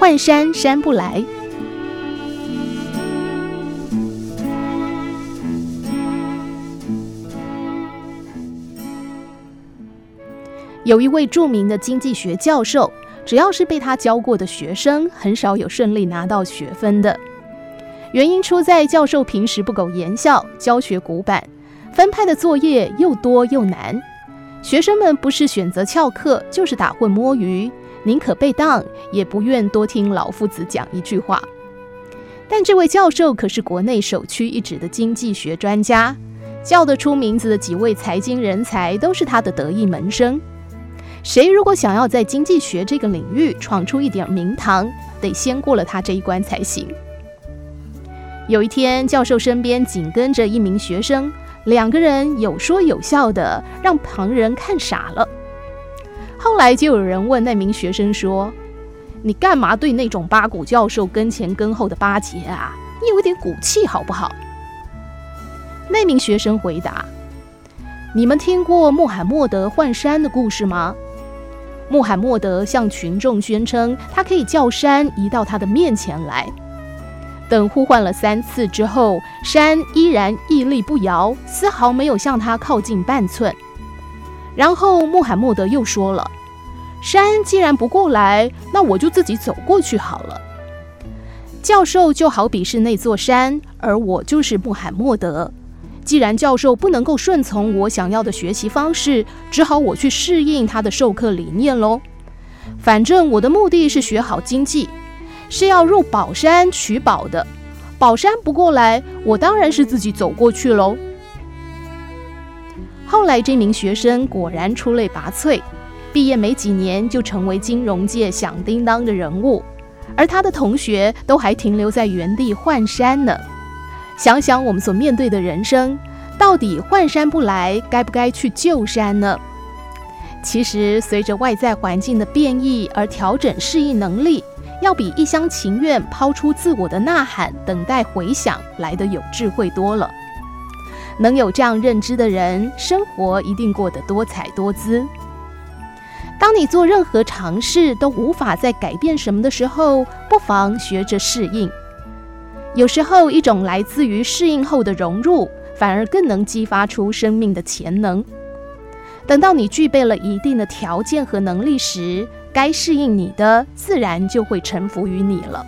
换山山不来。有一位著名的经济学教授，只要是被他教过的学生，很少有顺利拿到学分的。原因出在教授平时不苟言笑，教学古板，分派的作业又多又难，学生们不是选择翘课，就是打混摸鱼，宁可被当，也不愿多听老夫子讲一句话。但这位教授可是国内首屈一指的经济学专家，叫得出名字的几位财经人才都是他的得意门生。谁如果想要在经济学这个领域闯出一点名堂，得先过了他这一关才行。有一天，教授身边紧跟着一名学生，两个人有说有笑的，让旁人看傻了。后来就有人问那名学生说：“你干嘛对那种八股教授跟前跟后的巴结啊？你有点骨气好不好？”那名学生回答：“你们听过穆罕默德换山的故事吗？穆罕默德向群众宣称，他可以叫山移到他的面前来。”等呼唤了三次之后，山依然屹立不摇，丝毫没有向他靠近半寸。然后穆罕默德又说了：“山既然不过来，那我就自己走过去好了。”教授就好比是那座山，而我就是穆罕默德。既然教授不能够顺从我想要的学习方式，只好我去适应他的授课理念喽。反正我的目的是学好经济。是要入宝山取宝的，宝山不过来，我当然是自己走过去喽。后来这名学生果然出类拔萃，毕业没几年就成为金融界响叮当的人物，而他的同学都还停留在原地换山呢。想想我们所面对的人生，到底换山不来，该不该去救山呢？其实随着外在环境的变异而调整适应能力。要比一厢情愿抛出自我的呐喊，等待回响来的有智慧多了。能有这样认知的人，生活一定过得多彩多姿。当你做任何尝试都无法再改变什么的时候，不妨学着适应。有时候，一种来自于适应后的融入，反而更能激发出生命的潜能。等到你具备了一定的条件和能力时，该适应你的，自然就会臣服于你了。